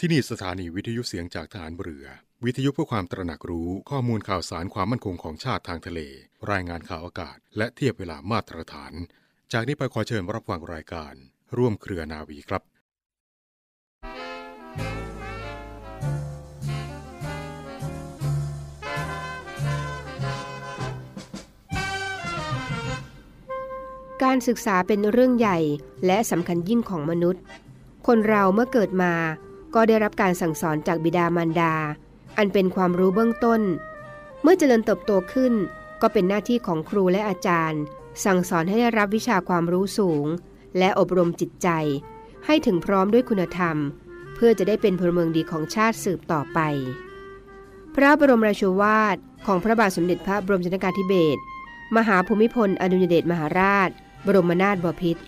ที่นี่สถานีวิทยุเสียงจากทหารเรือ วิทยุเพื่อความตระหนักรู้ข้อมูลข่าวสารความมั่นคงของชาติทางทะเล รายงานข่าวอากาศ และเทียบเวลามาตรฐาน จากนี้ไปขอเชิญรับฟังรายการ ร่วมเครือนาวีครับการศึกษาเป็นเรื่องใหญ่และสำคัญยิ่งของมนุษย์ คนเราเมื่อเกิดมา ก็ได้รับการสั่งสอนจากบิดามารดา อันเป็นความรู้เบื้องต้น เมื่อเจริญเติบโตขึ้น ก็เป็นหน้าที่ของครูและอาจารย์ สั่งสอนให้ได้รับวิชาความรู้สูง และอบรมจิตใจ ให้ถึงพร้อมด้วยคุณธรรม เพื่อจะได้เป็นพลเมืองดีของชาติสืบต่อไป พระบรมราชวาทของพระบาทสมเด็จพระบรมชนกาธิเบศรมหาภูมิพลอดุลยเดชมหาราช บรมนาถบพิตร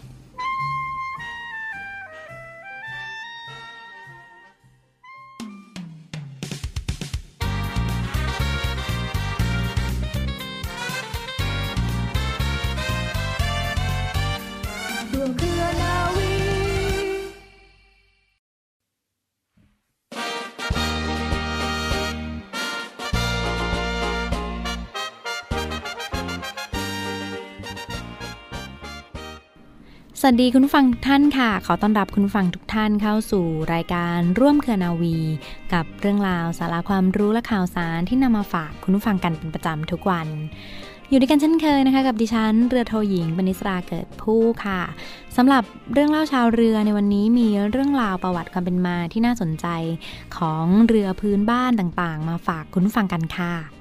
วัสดีคุณผู้ฟังท่านค่ะ ขอต้อนรับคุณผู้ฟังทุกท่านเข้าสู่รายการร่วมเครือนาวี กับเรื่องราวสาระความรู้และข่าวสารที่นำมาฝากคุณผู้ฟังกันเป็นประจำทุกวัน อยู่ด้วยกันเช่นเคยนะคะ กับดิฉันเรือโทหญิงบณิสราเกิดผู้ค่ะสำหรับเรื่องเล่าชาวเรือในวันนี้มีเรื่องราวประวัติความเป็นมาที่น่าสนใจของเรือพื้นบ้านต่างๆ มาฝากคุณฟังกันค่ะ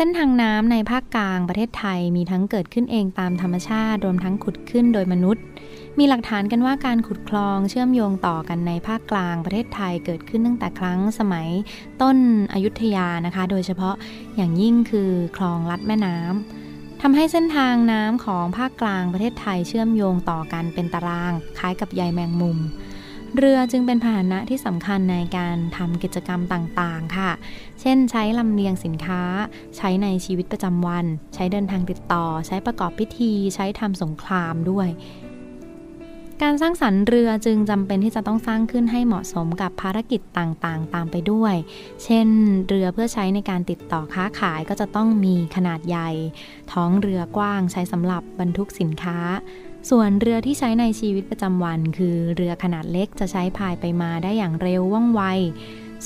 เส้นทางน้ำในภาคกลางประเทศไทยมีทั้งเกิดขึ้นเองตามธรรมชาติ รวมทั้งขุดขึ้นโดยมนุษย์ มีหลักฐานกันว่าการขุดคลองเชื่อมโยงต่อกันในภาคกลางประเทศไทยเกิดขึ้นตั้งแต่ครั้งสมัยต้นอยุธยานะคะ โดยเฉพาะอย่างยิ่งคือคลองลัดแม่น้ำทำให้เส้นทางน้ำของภาคกลางประเทศไทยเชื่อมโยงต่อกันเป็นตาราง คล้ายกับใยแมงมุม เรือจึงเป็นพาหนะที่สำคัญในการทำกิจกรรมต่างๆ ค่ะ เช่น ใช้ลำเลียงสินค้า ใช้ในชีวิตประจำวัน ใช้เดินทางติดต่อ ใช้ประกอบพิธี ใช้ทำสงครามด้วย การสร้างสรรค์เรือจึงจำเป็นที่จะต้องสร้างขึ้นให้เหมาะสมกับภารกิจต่างๆ ตามไปด้วย เช่น เรือเพื่อใช้ในการติดต่อค้าขายก็จะต้องมีขนาดใหญ่ ท้องเรือกว้างใช้สำหรับบรรทุกสินค้า ส่วนเรือที่ใช้ในชีวิตประจำวัน คือเรือขนาดเล็กจะใช้พายไปมาได้อย่างเร็วว่องไว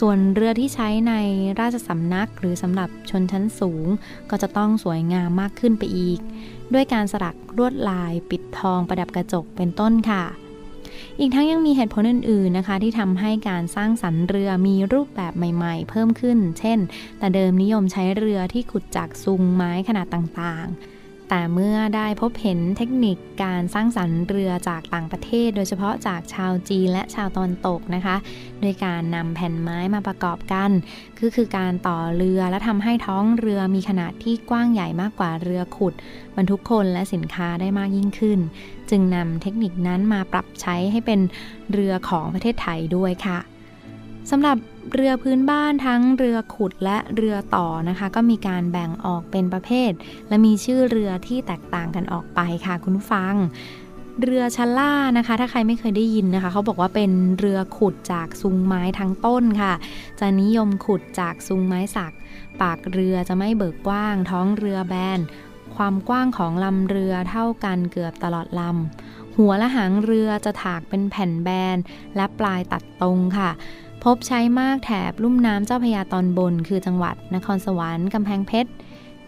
ส่วนเรือที่ใช้ในราชสำนักหรือสำหรับชนชั้นสูง ก็จะต้องสวยงามมากขึ้นไปอีก ด้วยการสลักลวดลายปิดทองประดับกระจกเป็นต้นค่ะอีกทั้งยังมีเหตุผลอื่น ๆ นะคะ ที่ทำให้การสร้างสรรค์เรือมีรูปแบบใหม่ ๆ เพิ่มขึ้น เช่น แต่เดิมนิยมใช้เรือที่ขุดจากซุงไม้ขนาดต่าง ๆ แต่เมื่อได้พบเห็นเทคนิคการสร้างสรรค์เรือจากต่างประเทศ โดยเฉพาะจากชาวจีนและชาวตะวันตกนะคะโดยการนำแผ่นไม้มาประกอบกัน ก็คือการต่อเรือและทำให้ท้องเรือมีขนาดที่กว้างใหญ่มากกว่าเรือขุด บรรทุกคนและสินค้าได้มากยิ่งขึ้น จึงนำเทคนิคนั้นมาปรับใช้ให้เป็นเรือของประเทศไทยด้วยค่ะ สำหรับเรือพื้นบ้านทั้งเรือขุดและเรือต่อนะคะ ก็มีการแบ่งออกเป็นประเภท และมีชื่อเรือที่แตกต่างกันออกไปค่ะคุณฟัง เรือชล่านะคะ ถ้าใครไม่เคยได้ยินนะคะ เขาบอกว่าเป็นเรือขุดจากซุงไม้ทั้งต้นค่ะ จะนิยมขุดจากซุงไม้สัก ปากเรือจะไม่เบิกกว้าง ท้องเรือแบนความกว้างของลำเรือเท่ากันเกือบตลอดลำหัวและหางเรือจะถากเป็นแผ่นแบน และปลายตัดตรงค่ะ พบใช้มากแถบลุ่มน้ำเจ้าพยาตอนบน คือจังหวัด นครสวรรค์กำแพงเพชร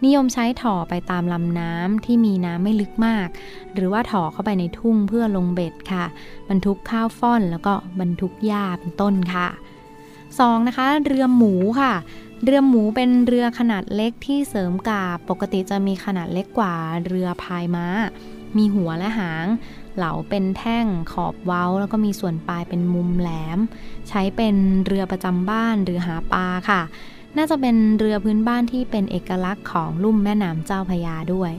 นิยมใช้ถ่อไปตามลำน้ำที่มีน้ำไม่ลึกมาก หรือว่าถ่อเข้าไปในทุ่งเพื่อลงเบ็ดค่ะ บรรทุกข้าวฟ่อนแล้วก็บรรทุกหญ้าเป็นต้นค่ะ 2. นะคะ เรือหมูค่ะ เรือหมูเป็นเรือขนาดเล็กที่เสริมกาบ ปกติจะมีขนาดเล็กกว่าเรือพายม้า มีหัวและหาง เหลาเป็นแท่งขอบเว้า แล้วก็มีส่วนปลายเป็นมุมแหลม ใช้เป็นเรือประจำบ้านหรือหาปลาค่ะ น่าจะเป็นเรือพื้นบ้านที่เป็นเอกลักษณ์ของลุ่มแม่น้ำเจ้าพยาด้วย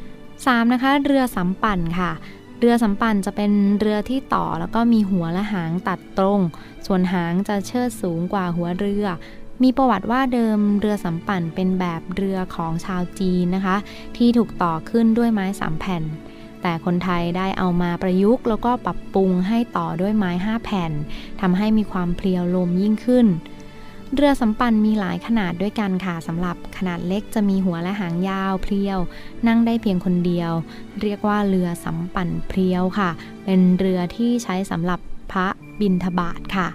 3. นะคะ เรือสำปั่นค่ะเรือสำปั่นจะเป็นเรือที่ต่อแล้วก็มีหัวและหางตัดตรง ส่วนหางจะเชิดสูงกว่าหัวเรือ มีประวัติว่าเดิมเรือสำปั่นเป็นแบบเรือของชาวจีนนะคะ ที่ถูกต่อขึ้นด้วยไม้สามแผ่น แต่คนไทยได้เอามาประยุกต์ แล้วก็ปรับปรุงให้ต่อด้วยไม้ 5 แผ่นทำให้มีความเพลียวลมยิ่งขึ้น เรือสำปันมีหลายขนาดด้วยกันค่ะสำหรับขนาดเล็กจะมีหัวและหางยาวเพลียว นั่งได้เพียงคนเดียว เรียกว่าเรือสำปันเพลียวค่ะ เป็นเรือที่ใช้สำหรับพระบินทบาทค่ะ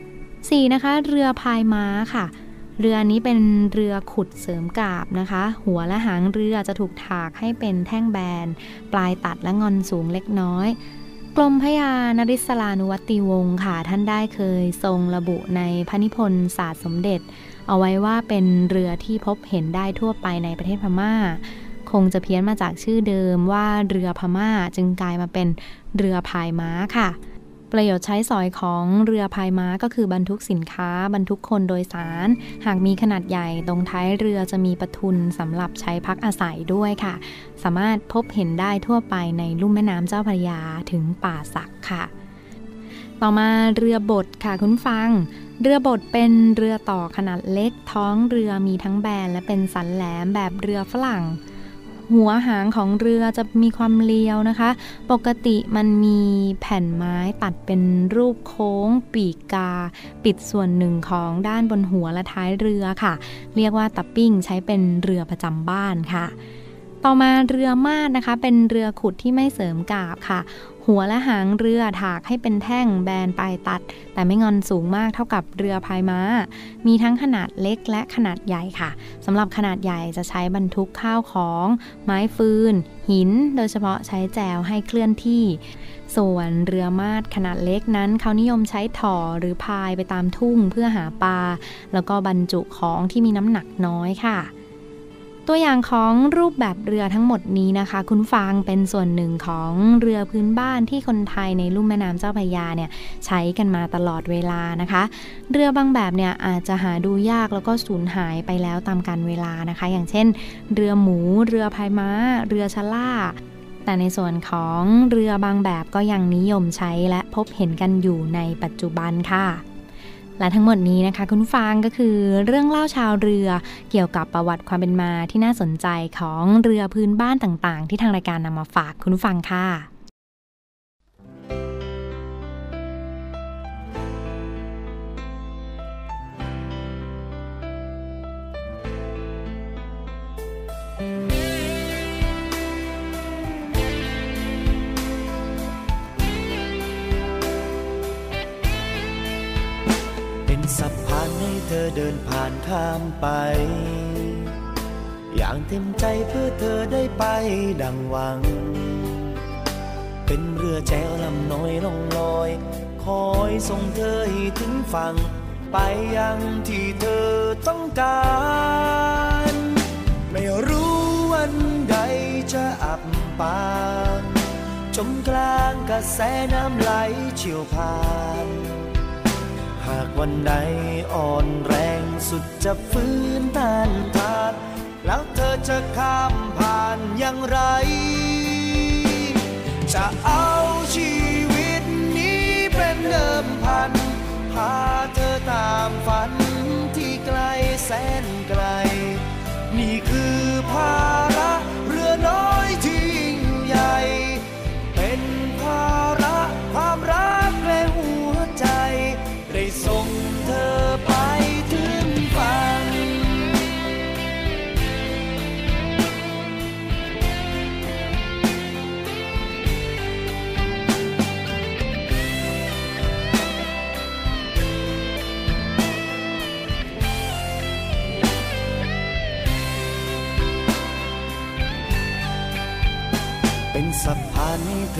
4. นะคะ เรือพายม้าค่ะ เรือนี้เป็นเรือขุดเสริมกาบนะคะ หัวและหางเรือจะถูกถากให้เป็นแท่งแบน ปลายตัดและงอนสูงเล็กน้อยกรมพยานริศลานุวัติวงศ์ค่ะ ท่านได้เคยทรงระบุในพระนิพนธ์ศาสตร์สมเด็จ เอาไว้ว่าเป็นเรือที่พบเห็นได้ทั่วไปในประเทศพม่า คงจะเพี้ยนมาจากชื่อเดิมว่าเรือพม่าจึงกลายมาเป็นเรือพายม้าค่ะ ประโยชน์ใช้สอยของเรือพายม้าก็คือบรรทุกสินค้า บรรทุกคนโดยสาร หากมีขนาดใหญ่ตรงท้ายเรือจะมีประทุนสำหรับใช้พักอาศัยด้วยค่ะ สามารถพบเห็นได้ทั่วไปในลุ่มแม่น้ำเจ้าพระยาถึงป่าสักค่ะ ต่อมาเรือบดค่ะคุณฟังเรือบดเป็นเรือต่อขนาดเล็กท้องเรือมีทั้งแบนและเป็นสันแหลมแบบเรือฝรั่ง หัวหางของเรือจะมีความเลียวนะคะ ปกติมันมีแผ่นไม้ตัดเป็นรูปโค้ง ปีกกา ปิดส่วนหนึ่งของด้านบนหัวและท้ายเรือค่ะ เรียกว่าตับปิ้งใช้เป็นเรือประจำบ้านค่ะต่อมาเรือมาดนะคะ เป็นเรือขุดที่ไม่เสริมกาบค่ะ หัวและหางเรือถากให้เป็นแท่งแบนปลายตัด แต่ไม่งอนสูงมากเท่ากับเรือพายม้า มีทั้งขนาดเล็กและขนาดใหญ่ค่ะสำหรับขนาดใหญ่จะใช้บรรทุกข้าวของ ไม้ฟืน หิน โดยเฉพาะใช้แจวให้เคลื่อนที่ ส่วนเรือมาดขนาดเล็กนั้น เขานิยมใช้ถ่อหรือพายไปตามทุ่งเพื่อหาปลาแล้วก็บรรจุของที่มีน้ำหนักน้อยค่ะ ตัวอย่างของรูปแบบเรือทั้งหมดนี้นะคะ คุณฟังเป็นส่วนหนึ่งของเรือพื้นบ้านที่คนไทยในลุ่มแม่น้ำเจ้าพระยาเนี่ยใช้กันมาตลอดเวลานะคะ เรือบางแบบเนี่ยอาจจะหาดูยากแล้วก็สูญหายไปแล้วตามกาลเวลานะคะ อย่างเช่น เรือหมู เรือพายม้า เรือชะล่าแต่ในส่วนของเรือบางแบบก็ยังนิยมใช้และพบเห็นกันอยู่ในปัจจุบันค่ะ และทั้งหมดนี้นะคะ คุณฟังก็คือเรื่องเล่าชาวเรือเกี่ยวกับประวัติความเป็นมาที่น่าสนใจของเรือพื้นบ้านต่างๆ ที่ทางรายการนำมาฝากคุณฟังค่ะ เธอเดินผ่านข้ามไป อย่างเต็มใจเพื่อเธอได้ไปดังหวัง เป็นเรือแจวลำน้อยล่องลอย คอยส่งเธอให้ถึงฝั่ง ไปยังที่เธอต้องการ ไม่รู้วันใดจะอับปางจมกลางกระแสน้ำไหลเชี่ยวผ่านากวันใดอ่อนแรงสุดจะฟื้นต้านทาน แล้วเธอจะข้ามผ่านอย่างไร จะเอาชีวิตนี้เป็นเดิมพัน พาเธอตามฝันที่ไกลแสนไกล นี่คือ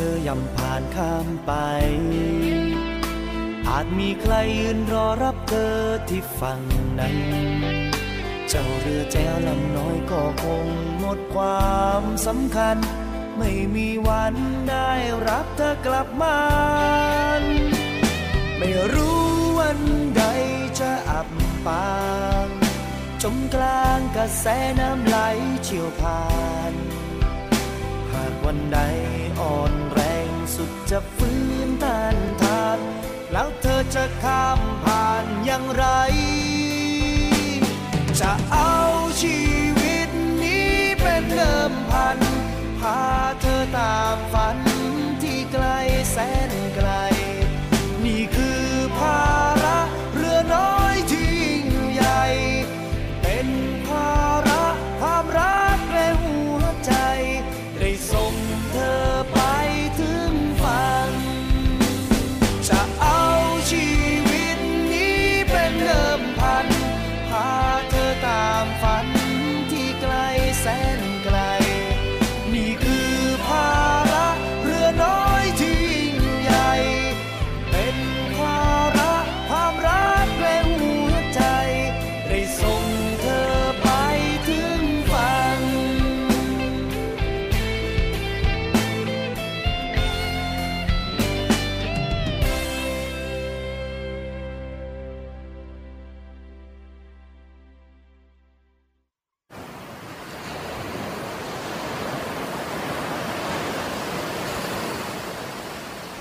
ธอยำผ่านข้ามไป อาจมีใครยืนรอรับเธอที่ฝั่งนั้น เจ้าเรือแจวลำน้อยก็คงหมดความสำคัญ ไม่มีวันได้รับเธอกลับมา ไม่รู้วันใดจะอับปาง จมกลางกระแสน้ำไหลเชี่ยวผ่าน วันใดอ่อนแรงสุดจะฟื้นต้านทาน แล้วเธอจะข้ามผ่านอย่างไร จะเอาชีวิตนี้เป็นเดิมพัน พาเธอตามฝันที่ไกลแสนไกล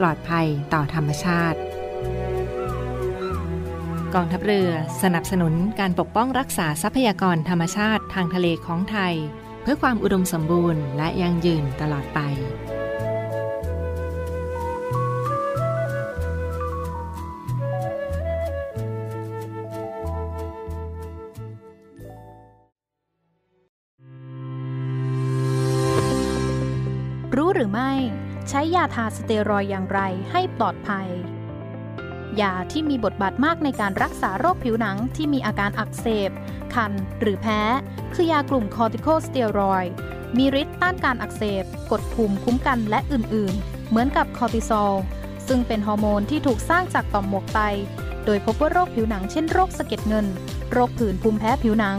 ปลอดภัยต่อธรรมชาติ กองทัพเรือ สนับสนุนการปกป้องรักษาทรัพยากรธรรมชาติทางทะเลของไทย เพื่อความอุดมสมบูรณ์และยั่งยืนตลอดไปรู้หรือไม่ ใช้ยาทาสเตียรอยด์อย่างไรให้ปลอดภัย ยาที่มีบทบาทมากในการรักษาโรคผิวหนังที่มีอาการอักเสบ คัน หรือแพ้ คือยากลุ่มคอร์ติโคสเตียรอยด์มีฤทธิ์ต้านการอักเสบ กดภูมิคุ้มกันและอื่น ๆ เหมือนกับคอร์ติซอล ซึ่งเป็นฮอร์โมนที่ถูกสร้างจากต่อมหมวกไต โดยพบว่าโรคผิวหนังเช่นโรคสะเก็ดเงิน โรคผื่นภูมิแพ้ผิวหนัง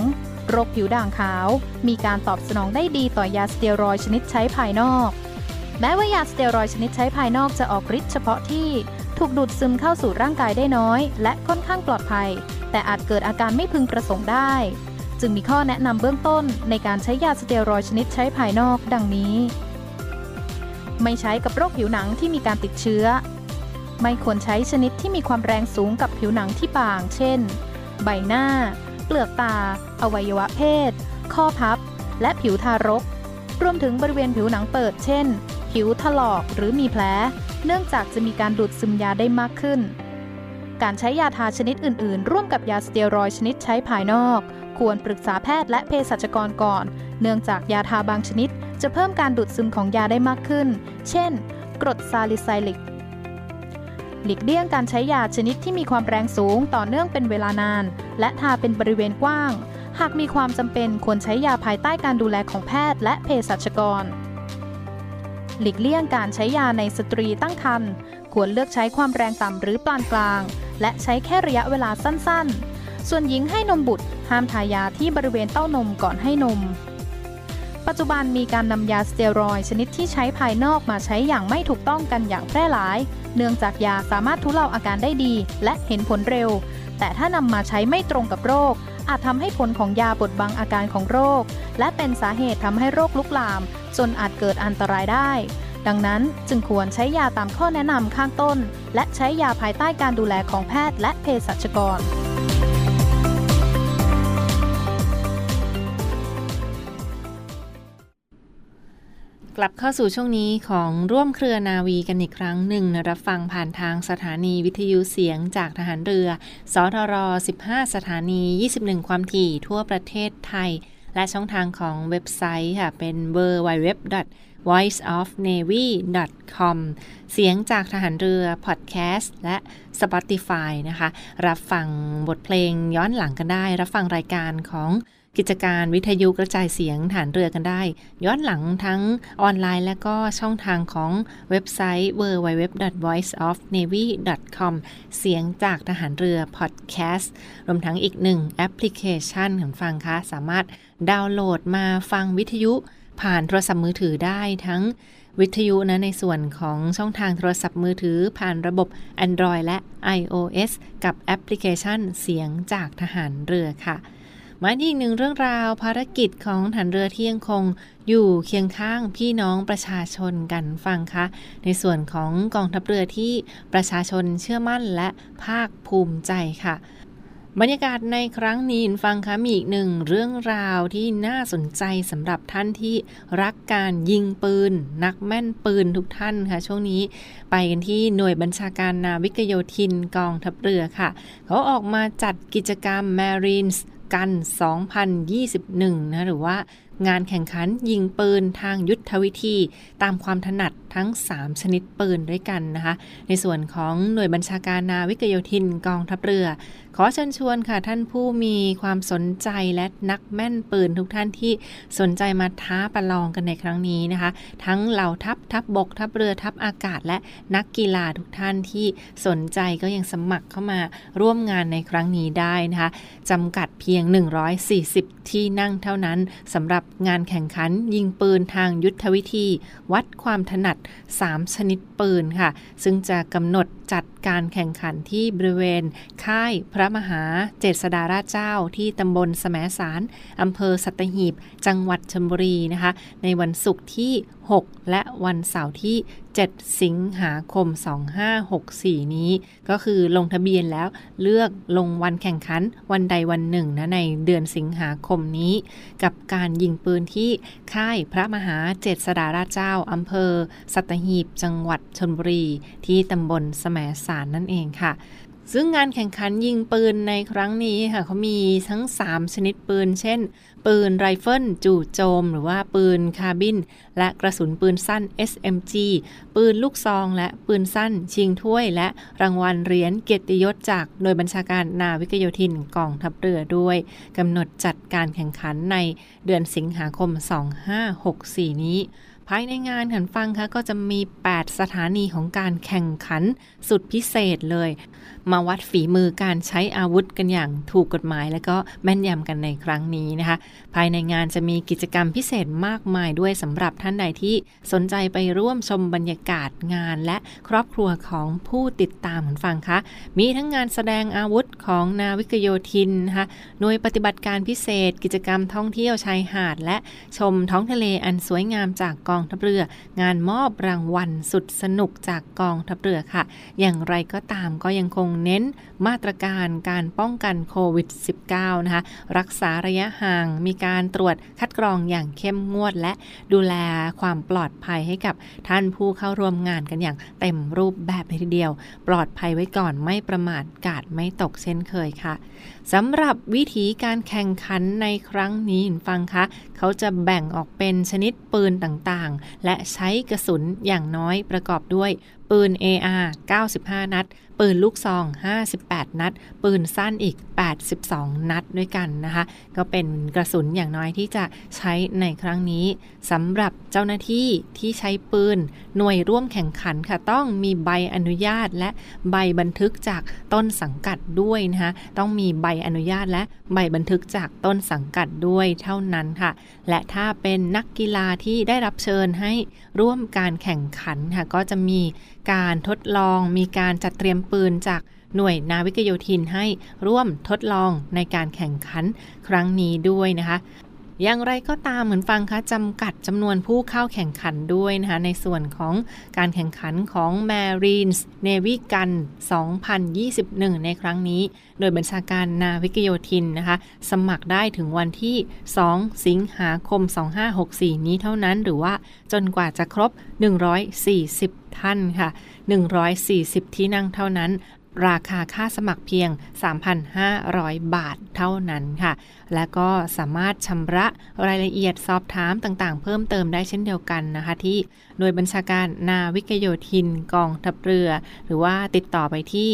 โรคผิวด่างขาว มีการตอบสนองได้ดีต่อยาสเตียรอยชนิดใช้ภายนอก แม้ว่ายาสเตียรอยชนิดใช้ภายนอกจะออกฤทธิ์เฉพาะที่ถูกดูดซึมเข้าสู่ร่างกายได้น้อย และค่อนข้างปลอดภัย แต่อาจเกิดอาการไม่พึงประสงค์ได้ จึงมีข้อแนะนำเบื้องต้นในการใช้ยาสเตียรอยชนิดใช้ภายนอกดังนี้ ไม่ใช้กับโรคผิวหนังที่มีการติดเชื้อ ไม่ควรใช้ชนิดที่มีความแรงสูงกับผิวหนังที่บาง เช่น ใบหน้า เปลือกตา อวัยวะเพศ ข้อพับ และผิวทารก รวมถึงบริเวณผิวหนังเปิด เช่น ผิวถลอกหรือมีแผล เนื่องจากจะมีการดูดซึมยาได้มากขึ้น การใช้ยาทาชนิดอื่น ๆ ร่วมกับยาสเตียรอยชนิดใช้ภายนอก ควรปรึกษาแพทย์และเภสัชกรก่อน เนื่องจากยาทาบางชนิด จะเพิ่มการดูดซึมของยาได้มากขึ้น เช่น กรดซาลิไซลิกหลีกเลี่ยงการใช้ยาชนิดที่มีความแรงสูงต่อเนื่องเป็นเวลานาน และทาเป็นบริเวณกว้าง หากมีความจำเป็นควรใช้ยาภายใต้การดูแลของแพทย์และเภสัชกร หลีกเลี่ยงการใช้ยาในสตรีตั้งครรภ์ควรเลือกใช้ความแรงต่ำหรือปานกลาง และใช้แค่ระยะเวลาสั้นๆ ส่วนหญิงให้นมบุตร ห้ามทายาที่บริเวณเต้านมก่อนให้นม ปัจจุบันมีการนำยาสเตียรอยชนิดที่ใช้ภายนอกมาใช้อย่างไม่ถูกต้องกันอย่างแพร่หลาย เนื่องจากยาสามารถทุเลาอาการได้ดี และเห็นผลเร็ว แต่ถ้านำมาใช้ไม่ตรงกับโรค อาจทำให้ผลของยาบดบังอาการของโรค และเป็นสาเหตุทำให้โรคลุกลาม จนอาจเกิดอันตรายได้ ดังนั้นจึงควรใช้ยาตามข้อแนะนำข้างต้น และใช้ยาภายใต้การดูแลของแพทย์และเภสัชกร กลับเข้าสู่ช่วงนี้ของร่วมเครือนาวีกันอีกครั้งหนึ่งรับฟังผ่านทางสถานีวิทยุเสียงจากทหารเรือ สทร 15 สถานี 21 ความถี่ทั่วประเทศไทย และช่องทางของเว็บไซต์ค่ะ เป็น w w w voiceofnavy.com เสียงจากทหารเรือพอดแคสต์และ Spotify นะคะ รับฟังบทเพลงย้อนหลังกันได้ รับฟังรายการของ กิจการวิทยุกระจายเสียงฐานเรือกันได้ ย้อนหลังทั้งออนไลน์และก็ช่องทางของเว็บไซต์ www.voiceofnavy.com เสียงจากทหารเรือพอดแคสต์รวมทั้งอีกหนึ่งแอปพลิเคชันของฟังคะสามารถดาวน์โหลดมาฟังวิทยุผ่านโทรศัพท์มือถือได้ทั้งวิทยุนะในส่วนของช่องทางโทรศัพท์มือถือผ่านระบบ Android และ iOS กับแอปพลิเคชันเสียงจากทหารเรือค่ะ มาอีกหนึ่งเรื่องราวภารกิจของฐานเรือที่ยังคงอยู่เคียงข้างพี่น้องประชาชนกันฟังคะ ในส่วนของกองทัพเรือที่ประชาชนเชื่อมั่นและภาคภูมิใจค่ะบรรยากาศในครั้งนี้ฟังคะมีอีกหนึ่งเรื่องราวที่น่าสนใจสำหรับท่านที่รักการยิงปืน นักแม่นปืนทุกท่านค่ะ ช่วงนี้ไปกันที่หน่วยบัญชาการนาวิกโยธินกองทัพเรือค่ะ เขาออกมาจัดกิจกรรม Marines กัน 2021 นะหรือว่างานแข่งขันยิงปืนทางยุทธวิธี ตามความถนัดทั้ง 3 ชนิดปืนด้วยกันนะคะ ในส่วนของหน่วยบัญชาการนาวิกโยธินกองทัพเรือ ขอเชิญชวนค่ะท่านผู้มีความสนใจและนักแม่นปืนทุกท่านที่สนใจมาท้าประลองกันในครั้งนี้นะคะ ทั้งเหล่าทัพทัพบบก ทัพเรือทัพอากาศ และนักกีฬาทุกท่านที่สนใจก็ยังสมัครเข้ามาร่วมงานในครั้งนี้ได้นะคะจำกัดเพียง 140 ที่นั่งเท่านั้นสำหรับงานแข่งขันยิงปืนทางยุทธวิธี วัดความถนัด 3 ชนิดปืนค่ะ ซึ่งจะกำหนดจัดการแข่งขันที่บริเวณ ค่ายพระมหาเจษฎาราชเจ้าที่ตำบลสมสารอำเภอสัตหีบ จังหวัดชลบุรีนะคะ ในวันศุกร์ที่ 6 และวันเสาร์ที่ 7 สิงหาคม 2564 นี้ ก็คือลงทะเบียนแล้วเลือกลงวันแข่งขันวันใดวันหนึ่งนะในเดือนสิงหาคมนี้ กับการยิงปืนที่ค่ายพระมหาเจษฎาราชเจ้าอำเภอ สัตหีบจังหวัดชนบุรี ที่ตำบลแสมสารนั่นเองค่ะ ซึ่งงานแข่งขันยิงปืนในครั้งนี้ค่ะเขามีทั้ง 3 ชนิดปืน เช่น ปืนไรเฟิลจู่โจม หรือว่าปืนคาบิน และกระสุนปืนสั้น SMG ปืนลูกซอง และปืนสั้น ชิงถ้วย และรางวัลเหรียญเกียรติยศจากหน่วยบัญชาการนาวิกโยธินกองทัพเรือด้วยกำหนดจัดการแข่งขันในเดือนสิงหาคม 2564 นี้ ภายในงานหันฟังคะก็จะมี 8 สถานีของการแข่งขันสุดพิเศษเลย มาวัดฝีมือการใช้อาวุธกันอย่างถูกกฎหมายและก็แม่นยำกันในครั้งนี้นะคะ ภายในงานจะมีกิจกรรมพิเศษมากมายด้วยสำหรับท่านใดที่สนใจไปร่วมชมบรรยากาศงานและครอบครัวของผู้ติดตามหันฟังคะมีทั้งงานแสดงอาวุธของนาวิกโยธินนะคะหน่วยปฏิบัติการพิเศษ กิจกรรมท่องเที่ยวชายหาด และชมท้องทะเลอันสวยงามจากกองทัพเรือ งานมอบรางวัลสุดสนุกจากกองทัพเรือค่ะ อย่างไรก็ตามก็ยังคงเน้นมาตรการการป้องกันโควิด -19 นะคะ รักษาระยะห่าง มีการตรวจคัดกรองอย่างเข้มงวด และดูแลความปลอดภัยให้กับท่านผู้เข้าร่วมงานกันอย่างเต็มรูปแบบเลยทีเดียว ปลอดภัยไว้ก่อนไม่ประมาทกาดไม่ตกเช่นเคยค่ะสำหรับวิธีการแข่งขันในครั้งนี้ฟังคะ เขาจะแบ่งออกเป็นชนิดปืนต่างๆ และใช้กระสุนอย่างน้อยประกอบด้วยปืน AR 95 นัด ปืนลูกซอง 58 นัด ปืนสั้นอีก 82 นัดด้วยกันนะคะ ก็เป็นกระสุนอย่างน้อยที่จะใช้ในครั้งนี้สำหรับเจ้าหน้าที่ที่ใช้ปืน หน่วยร่วมแข่งขันค่ะ ต้องมีใบอนุญาตและใบบันทึกจากต้นสังกัดด้วยนะคะ ต้องมีใบอนุญาตและใบบันทึกจากต้นสังกัดด้วยเท่านั้นค่ะ และถ้าเป็นนักกีฬาที่ได้รับเชิญให้ร่วมการแข่งขันค่ะ ก็จะมี การทดลองมีการจัดเตรียมปืนจากหน่วยนาวิกโยธินให้ร่วมทดลองในการแข่งขันครั้งนี้ด้วยนะคะ อย่างไรก็ตามเหมือนฟังคะจำกัดจำนวนผู้เข้าแข่งขันด้วยนะคะในส่วนของการแข่งขันของ Marines Navy Gun 2021 ในครั้งนี้ โดยบัญชาการนาวิกโยธินนะคะ สมัครได้ถึงวันที่ 2 สิงหาคม 2564 นี้เท่านั้นหรือว่าจนกว่าจะครบ 140 ท่านค่ะ 140 ที่นั่งเท่านั้น ราคาค่าสมัครเพียง 3,500 บาทเท่านั้นค่ะ และก็สามารถชำระรายละเอียดสอบถามต่างๆ เพิ่มเติมได้เช่นเดียวกันนะคะ ที่โดยบัญชาการนาวิกโยธินกองทัพเรือ หรือว่าติดต่อไปที่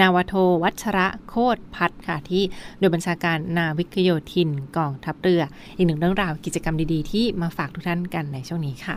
นาวโทวัชระโคตรพัฒค่ะที่โดยบัญชาการนาวิกโยธินกองทัพเรือ อีกหนึ่งเรื่องราวกิจกรรมดีๆ ที่มาฝากทุกท่านกันในช่วงนี้ค่ะ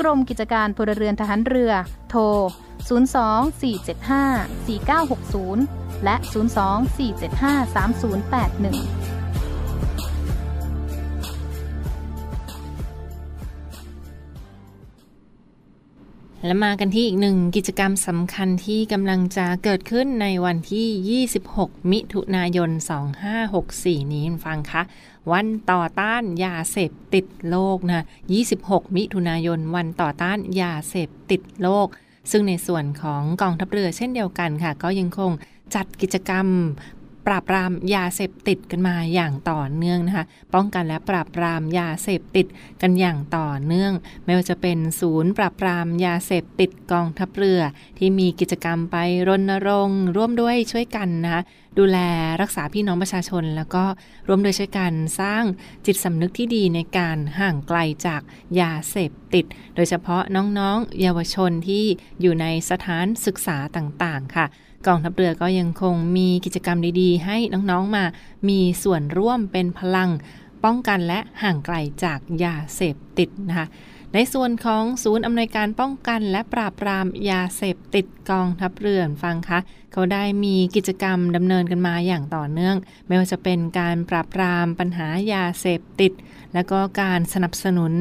กรมกิจการพลเรือนทหารเรือ โทร 024754960 และ 024753081 และมากันที่อีกหนึ่งกิจกรรมสำคัญที่กำลังจะเกิดขึ้นในวันที่ 26 มิถุนายน 2564 นี้ฟังคะวันต่อต้านยาเสพติดโลกนะ 26 มิถุนายน วันต่อต้านยาเสพติดโลก ซึ่งในส่วนของกองทัพเรือเช่นเดียวกันค่ะ ก็ยังคงจัดกิจกรรม ปราบปรามยาเสพติดกันมาอย่างต่อเนื่องนะคะ ป้องกันและปราบปรามยาเสพติดกันอย่างต่อเนื่อง ไม่ว่าจะเป็นศูนย์ปราบปรามยาเสพติดกองทัพเรือ ที่มีกิจกรรมไปรณรงค์ร่วมด้วยช่วยกันนะคะดูแลรักษาพี่น้องประชาชน แล้วก็ร่วมโดยช่วยกันสร้างจิตสำนึกที่ดีในการห่างไกลจากยาเสพติด โดยเฉพาะน้องๆ เยาวชนที่อยู่ในสถานศึกษาต่างๆ ค่ะ กองทัพเรือก็ยังคงมีกิจกรรมดีๆ ให้น้องๆมามีส่วนร่วมเป็นพลังป้องกันและห่างไกลจากยาเสพติดนะคะ ในส่วนของศูนย์อำนวยการป้องกันและปราบปรามยาเสพติดกองทัพเรือฟังคะเขาได้มีกิจกรรมดำเนินกันมาอย่างต่อเนื่อง ไม่ว่าจะเป็นการปราบปรามปัญหายาเสพติด และก็การสนับสนุน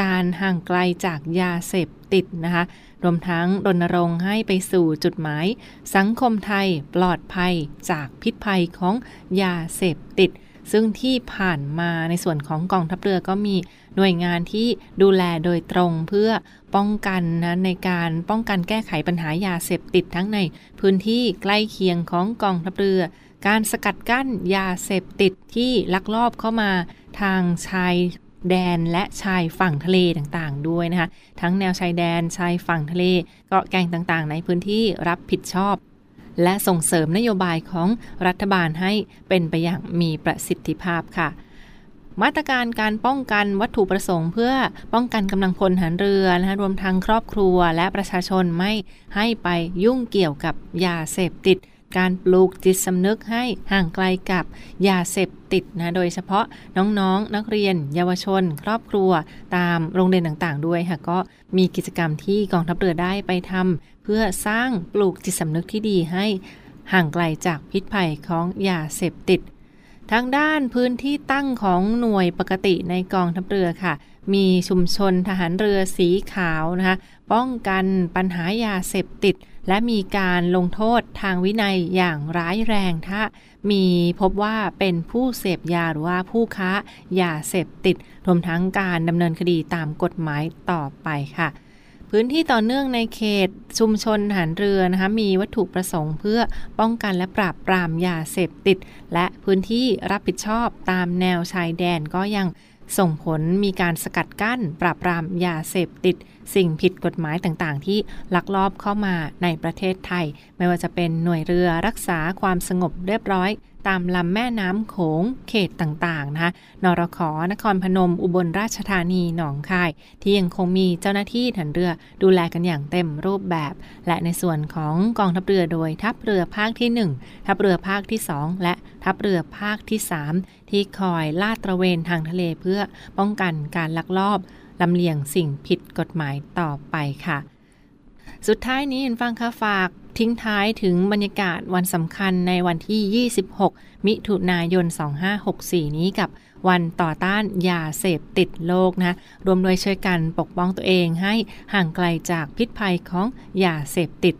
การห่างไกลจากยาเสพติดนะคะรวมทั้งรณรงค์ให้ไปสู่จุดหมาย สังคมไทยปลอดภัยจากพิษภัยของยาเสพติด ซึ่งที่ผ่านมาในส่วนของกองทัพเรือก็มีหน่วยงานที่ดูแลโดยตรงเพื่อป้องกันนะในการป้องกันแก้ไขปัญหายาเสพติดทั้งในพื้นที่ใกล้เคียงของกองทัพเรือ การสกัดกั้นยาเสพติดที่ลักลอบเข้ามาทางชายแดนและชายฝั่งทะเลต่างๆ ด้วยนะคะ ทั้งแนวชายแดนชายฝั่งทะเลเกาะแก่งต่างๆ ในพื้นที่รับผิดชอบ และส่งเสริมนโยบายของรัฐบาลให้เป็นไปอย่างมีประสิทธิภาพค่ะ มาตรการการป้องกันวัตถุประสงค์ เพื่อป้องกันกำลังพลหันเรือนะคะรวมทั้งครอบครัวและประชาชนไม่ให้ไปยุ่งเกี่ยวกับยาเสพติด การปลูกจิตสำนึกให้ห่างไกลกับยาเสพติดนะโดยเฉพาะน้องๆนนักเรียน เยาวชน ครอบครัว ตามโรงเรียนต่างๆ ด้วยค่ะก็มีกิจกรรมที่กองทัพเรือได้ไปทำเพื่อสร้างปลูกจิตสำนึกที่ดีให้ห่างไกลจากพิษภัยของยาเสพติดทางด้านพื้นที่ตั้งของหน่วยปกติในกองทัพเรือค่ะ มีชุมชนทหารเรือสีขาวนะคะ ป้องกันปัญหายาเสพติด และมีการลงโทษทางวินัยอย่างร้ายแรงถ้ามีพบว่าเป็นผู้เสพยาหรือว่าผู้ค้ายาเสพติด รวมทั้งการดำเนินคดีตามกฎหมายต่อไปค่ะ พื้นที่ต่อเนื่องในเขตชุมชนหันเรือนะคะมีวัตถุประสงค์เพื่อป้องกันและปราบปรามยาเสพติด และพื้นที่รับผิดชอบตามแนวชายแดนก็ยัง ส่งผลมีการสกัดกั้น ปราบปรามยาเสพติด สิ่งผิดกฎหมายต่างๆ ที่ลักลอบเข้ามาในประเทศไทย ไม่ว่าจะเป็นหน่วยเรือรักษาความสงบเรียบร้อย ตามลำแม่น้ำโขงเขตต่างๆนะคะนรขนครพนม อุบลราชธานี หนองคาย ที่ยังคงมีเจ้าหน้าที่ถันเรือดูแลกันอย่างเต็มรูปแบบ และในส่วนของกองทัพเรือโดยทัพเรือภาคที่ 1 ทัพเรือภาคที่ 2 และทัพเรือภาคที่ 3 ที่คอยลาดตระเวนทางทะเลเพื่อป้องกันการลักลอบลำเลียงสิ่งผิดกฎหมายต่อไปค่ะ สุดท้ายนี้ฟังค่ะฝาก ทิ้งท้ายถึงบรรยากาศวันสำคัญในวันที่ 26 มิถุนายน 2564 นี้กับวันต่อต้านยาเสพติดโลกนะรวมด้วยช่วยกันปกป้องตัวเองให้ห่างไกลจากพิษภัยของยาเสพติด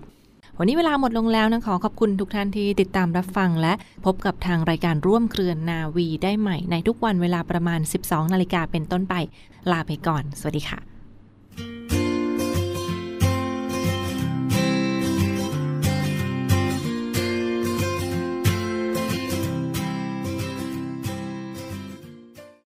วันนี้เวลาหมดลงแล้วนะขอขอบคุณทุกท่านที่ติดตามรับฟังและพบกับทางรายการร่วมเครือนนาวีได้ใหม่ในทุกวันเวลาประมาณ 12 นาฬิกาเป็นต้นไป ลาไปก่อน สวัสดีค่ะ